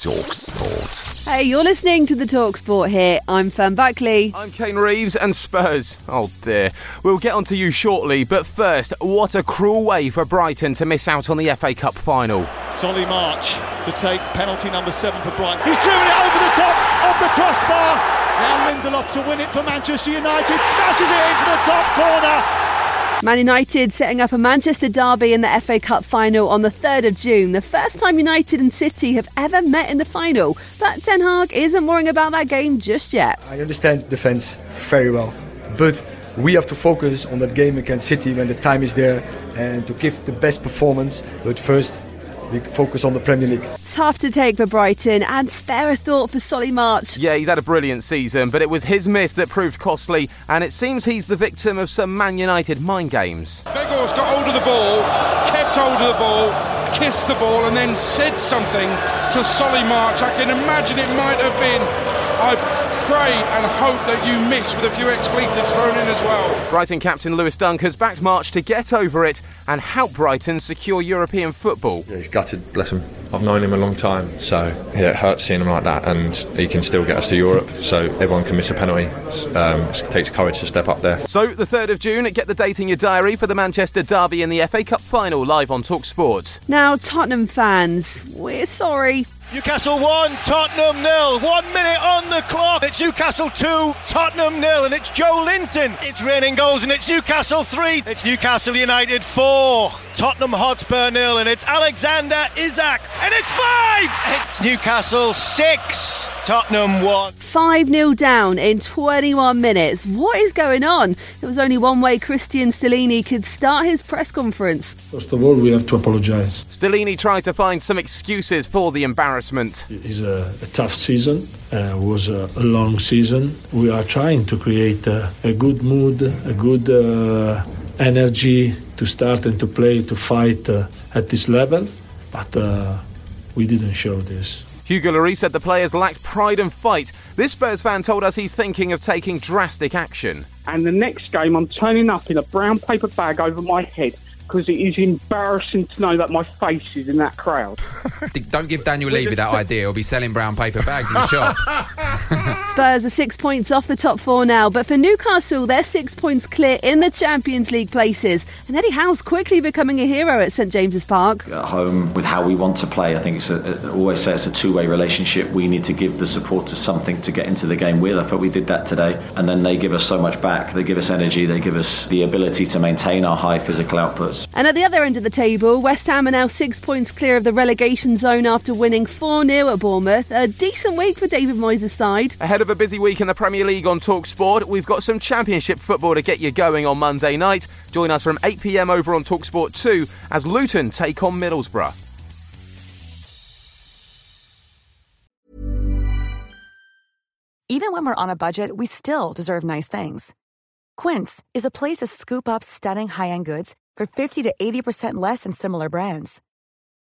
Talk Sport. Hey, you're listening to the Talk Sport Hit. I'm Fern Buckley. I'm Kane Reeves and Spurs. Oh dear. We'll get on to you shortly, but first, what a cruel way for Brighton to miss out on the FA Cup final. Solly March to take penalty number seven for Brighton. He's driven it over the top of the crossbar. Now Lindelof to win it for Manchester United. Smashes it into the top corner. Man United setting up a Manchester derby in the FA Cup final on the 3rd of June. The first time United and City have ever met in the final. But Ten Hag isn't worrying about that game just yet. I understand defence very well, but we have to focus on that game against City when the time is there and to give the best performance. But first, we focus on the Premier League. Tough to take for Brighton and spare a thought for Solly March. Yeah, he's had a brilliant season, but it was his miss that proved costly, and it seems he's the victim of some Man United mind games. Weghorst got hold of the ball, kept hold of the ball, kissed the ball, and then said something to Solly March. I can imagine it might have been. I pray and hope that you miss with a few expletives thrown in as well. Brighton captain Lewis Dunk has backed March to get over it and help Brighton secure European football. Yeah, he's gutted, bless him. I've known him a long time, so yeah, it hurts seeing him like that, and he can still get us to Europe, so everyone can miss a penalty. Um, it takes courage to step up there. So, the 3rd of June, get the date in your diary for the Manchester Derby in the FA Cup final live on Talk Sport. Now, Tottenham fans, we're sorry. Newcastle 1, Tottenham nil. One minute on the clock. It's Newcastle 2, Tottenham nil. And it's Joelinton. It's raining goals and it's Newcastle 3. It's Newcastle United 4. Tottenham Hotspur nil. And it's Alexander Isak. And it's 5. It's Newcastle 6, Tottenham 1. 5 0 down in 21 minutes. What is going on? There was only one way Cristian Stellini could start his press conference. First of all, we have to apologise. Stellini tried to find some excuses for the embarrassment. It's a, a tough season. Uh, was a, a, long season. We are trying to create a, a good mood, a good uh, energy to start and to play, to fight uh, at this level. But uh, we didn't show this. Hugo Lloris said the players lacked pride and fight. This Spurs fan told us he's thinking of taking drastic action. And the next game, I'm turning up in a brown paper bag over my head because it is embarrassing to know that my face is in that crowd. Don't give Daniel Levy that idea. He'll be selling brown paper bags in the shop. Spurs are six points off the top four now, but for Newcastle, they're six points clear in the Champions League places. And Eddie Howe's quickly becoming a hero at St James's Park. At home, with how we want to play, I think it's a, I always say it's a two-way relationship. We need to give the supporters something to get into the game with. I thought we did that today, and then they give us so much back. They give us energy. They give us the ability to maintain our high physical outputs. And at the other end of the table, West Ham are now six points clear of the relegation zone after winning 4 0 at Bournemouth. A decent week for David Moyes' side. Ahead of a busy week in the Premier League on Talk Sport, we've got some Championship football to get you going on Monday night. Join us from 8 pm over on Talk Sport 2 as Luton take on Middlesbrough. Even when we're on a budget, we still deserve nice things. Quince is a place to scoop up stunning high end goods for 50 to 80% less than similar brands.